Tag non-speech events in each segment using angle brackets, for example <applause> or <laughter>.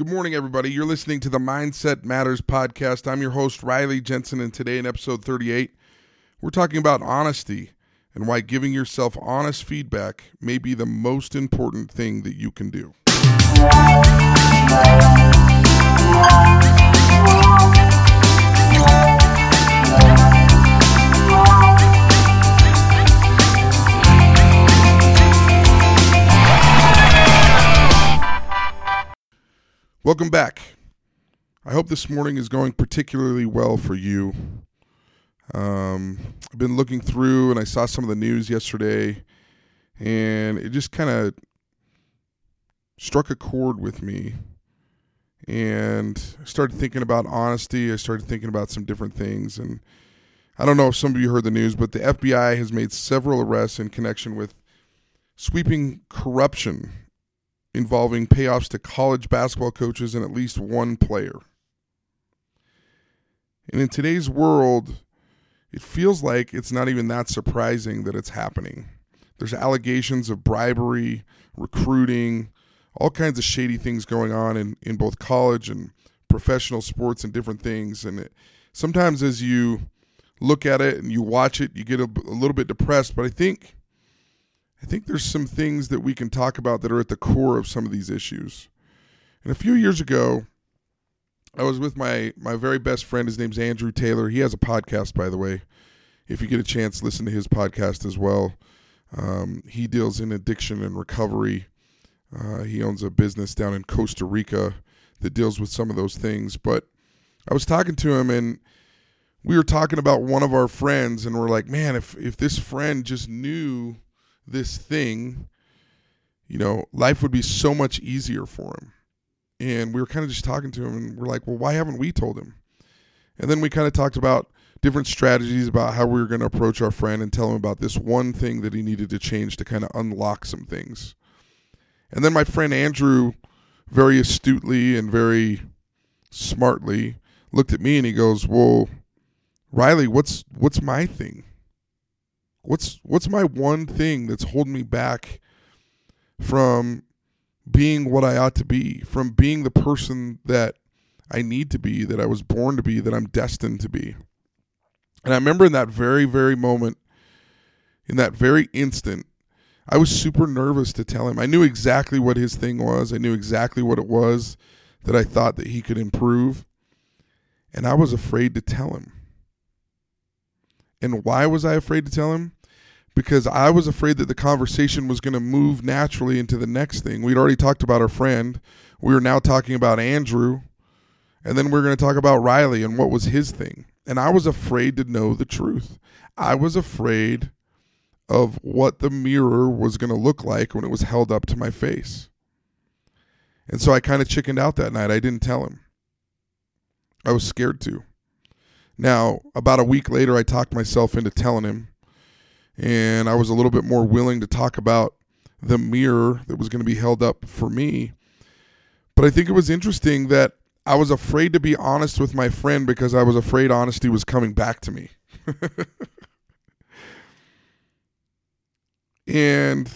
Good morning, everybody. You're listening to the Mindset Matters podcast. I'm your host, Riley Jensen, and today in episode 38, we're talking about honesty and why giving yourself honest feedback may be the most important thing that you can do. Welcome back. I hope this morning is going particularly well for you. Um, I've been looking through and I saw some of the news yesterday, and it just kind of struck a chord with me. And I started thinking about honesty. I started thinking about some different things. And I don't know if some of you heard the news, but the FBI has made several arrests in connection with sweeping corruption involving payoffs to college basketball coaches and at least one player. And in today's world, it feels like it's not even that surprising that it's happening. There's allegations of bribery, recruiting, all kinds of shady things going on in, in both college and professional sports and different things. And it, sometimes as you look at it and you watch it, you get a, a little bit depressed. But I think I think there's some things that we can talk about that are at the core of some of these issues. And a few years ago, I was with my my very best friend. His name's Andrew Taylor. He has a podcast, by the way. If you get a chance, listen to his podcast as well. Um, he deals in addiction and recovery. Uh, he owns a business down in Costa Rica that deals with some of those things. But I was talking to him, and we were talking about one of our friends, and we're like, man, if if this friend just knew this thing, you know, life would be so much easier for him. And we were kind of just talking to him and we're like, well, why haven't we told him? And then we kind of talked about different strategies about how we were going to approach our friend and tell him about this one thing that he needed to change to kind of unlock some things. And then my friend Andrew, very astutely and very smartly, looked at me and he goes, "Well, Riley, what's what's my thing? What's what's my one thing that's holding me back from being what I ought to be, from being the person that I need to be, that I was born to be, that I'm destined to be?" And I remember in that very very moment in that very instant I was super nervous to tell him. I knew exactly what his thing was. I knew exactly what it was that I thought that he could improve. And I was afraid to tell him. And why was I afraid to tell him? Because I was afraid that the conversation was going to move naturally into the next thing. We'd already talked about our friend. We were now talking about Andrew. And then we are going to talk about Riley and what was his thing. And I was afraid to know the truth. I was afraid of what the mirror was going to look like when it was held up to my face. And so I kind of chickened out that night. I didn't tell him. I was scared to. Now, about a week later, I talked myself into telling him, and I was a little bit more willing to talk about the mirror that was going to be held up for me. But I think it was interesting that I was afraid to be honest with my friend because I was afraid honesty was coming back to me. <laughs> and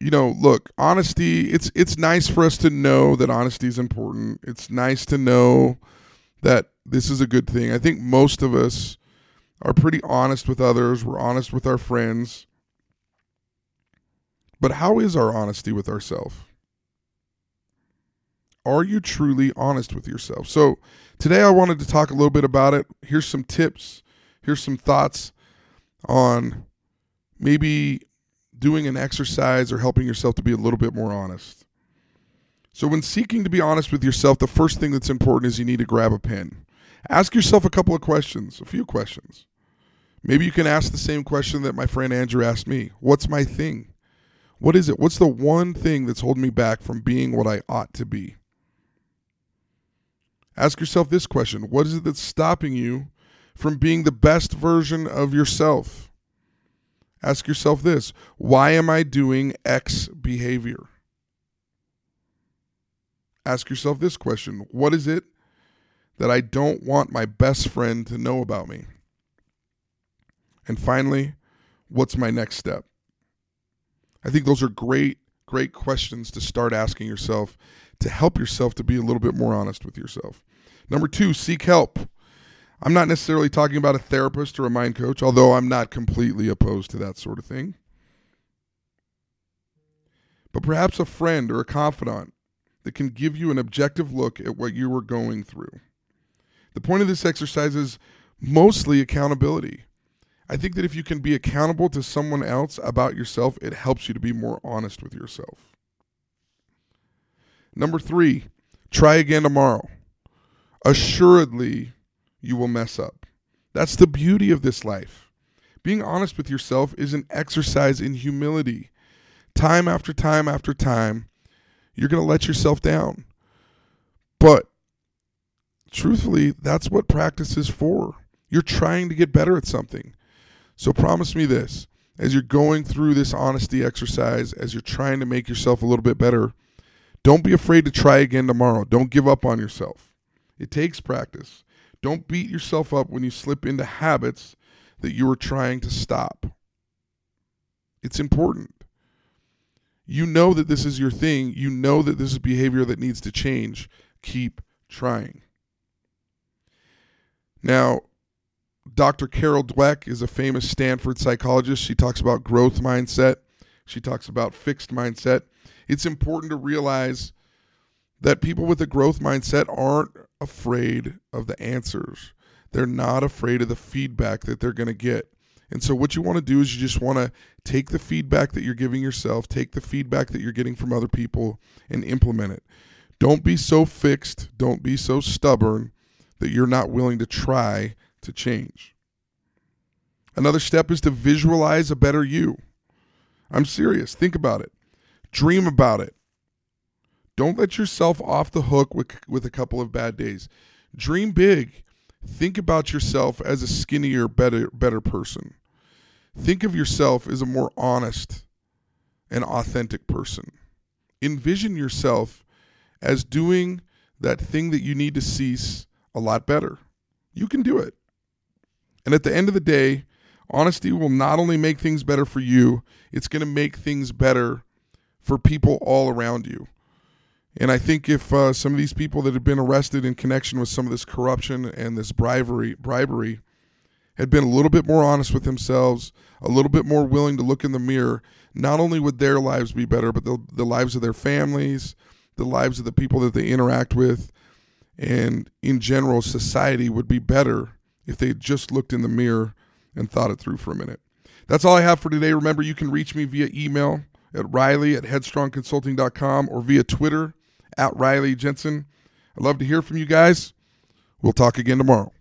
you know look honesty it's it's nice for us to know that honesty is important it's nice to know that this is a good thing. I think most of us are pretty honest with others. We're honest with our friends. But how is our honesty with ourselves? Are you truly honest with yourself? So today i wanted to talk a little bit about it. Here's some tips. Here's some thoughts on maybe doing an exercise or helping yourself to be a little bit more honest. So, when seeking to be honest with yourself, the first thing that's important is you need to grab a pen. Ask yourself a couple of questions, a few questions. Maybe you can ask the same question that my friend Andrew asked me What's my thing? What is it? What's the one thing that's holding me back from being what I ought to be? Ask yourself this question What is it that's stopping you from being the best version of yourself? Ask yourself this why am I doing X behavior? Ask yourself this question What is it that I don't want my best friend to know about me? And finally, what's my next step? I think those are great, great questions to start asking yourself to help yourself to be a little bit more honest with yourself. Number two, seek help. I'm not necessarily talking about a therapist or a mind coach, although I'm not completely opposed to that sort of thing. But perhaps a friend or a confidant that can give you an objective look at what you were going through. The point of this exercise is mostly accountability. I think that if you can be accountable to someone else about yourself, it helps you to be more honest with yourself. Number three, try again tomorrow. Assuredly, you will mess up. That's the beauty of this life. Being honest with yourself is an exercise in humility. Time after time after time, you're going to let yourself down. But truthfully, that's what practice is for. You're trying to get better at something. So promise me this as you're going through this honesty exercise, as you're trying to make yourself a little bit better, don't be afraid to try again tomorrow. Don't give up on yourself. It takes practice. Don't beat yourself up when you slip into habits that you are trying to stop. It's important. You know that this is your thing. You know that this is behavior that needs to change. Keep trying. Now, Dr. Carol Dweck is a famous Stanford psychologist. She talks about growth mindset, she talks about fixed mindset. It's important to realize that people with a growth mindset aren't afraid of the answers. They're not afraid of the feedback that they're going to get. And so, what you want to do is you just want to take the feedback that you're giving yourself, take the feedback that you're getting from other people, and implement it. Don't be so fixed, don't be so stubborn that you're not willing to try to change. Another step is to visualize a better you. I'm serious. Think about it. Dream about it. Don't let yourself off the hook with, with a couple of bad days. Dream big. Think about yourself as a skinnier, better, better person. Think of yourself as a more honest and authentic person. Envision yourself as doing that thing that you need to cease a lot better. You can do it. And at the end of the day, honesty will not only make things better for you, it's going to make things better for people all around you. And I think if uh, some of these people that have been arrested in connection with some of this corruption and this bribery, bribery, had been a little bit more honest with themselves, a little bit more willing to look in the mirror, not only would their lives be better, but the, the lives of their families, the lives of the people that they interact with, and in general, society would be better if they just looked in the mirror and thought it through for a minute. That's all I have for today. Remember, you can reach me via email at riley at headstrongconsulting.com or via Twitter at Riley Jensen. I'd love to hear from you guys. We'll talk again tomorrow.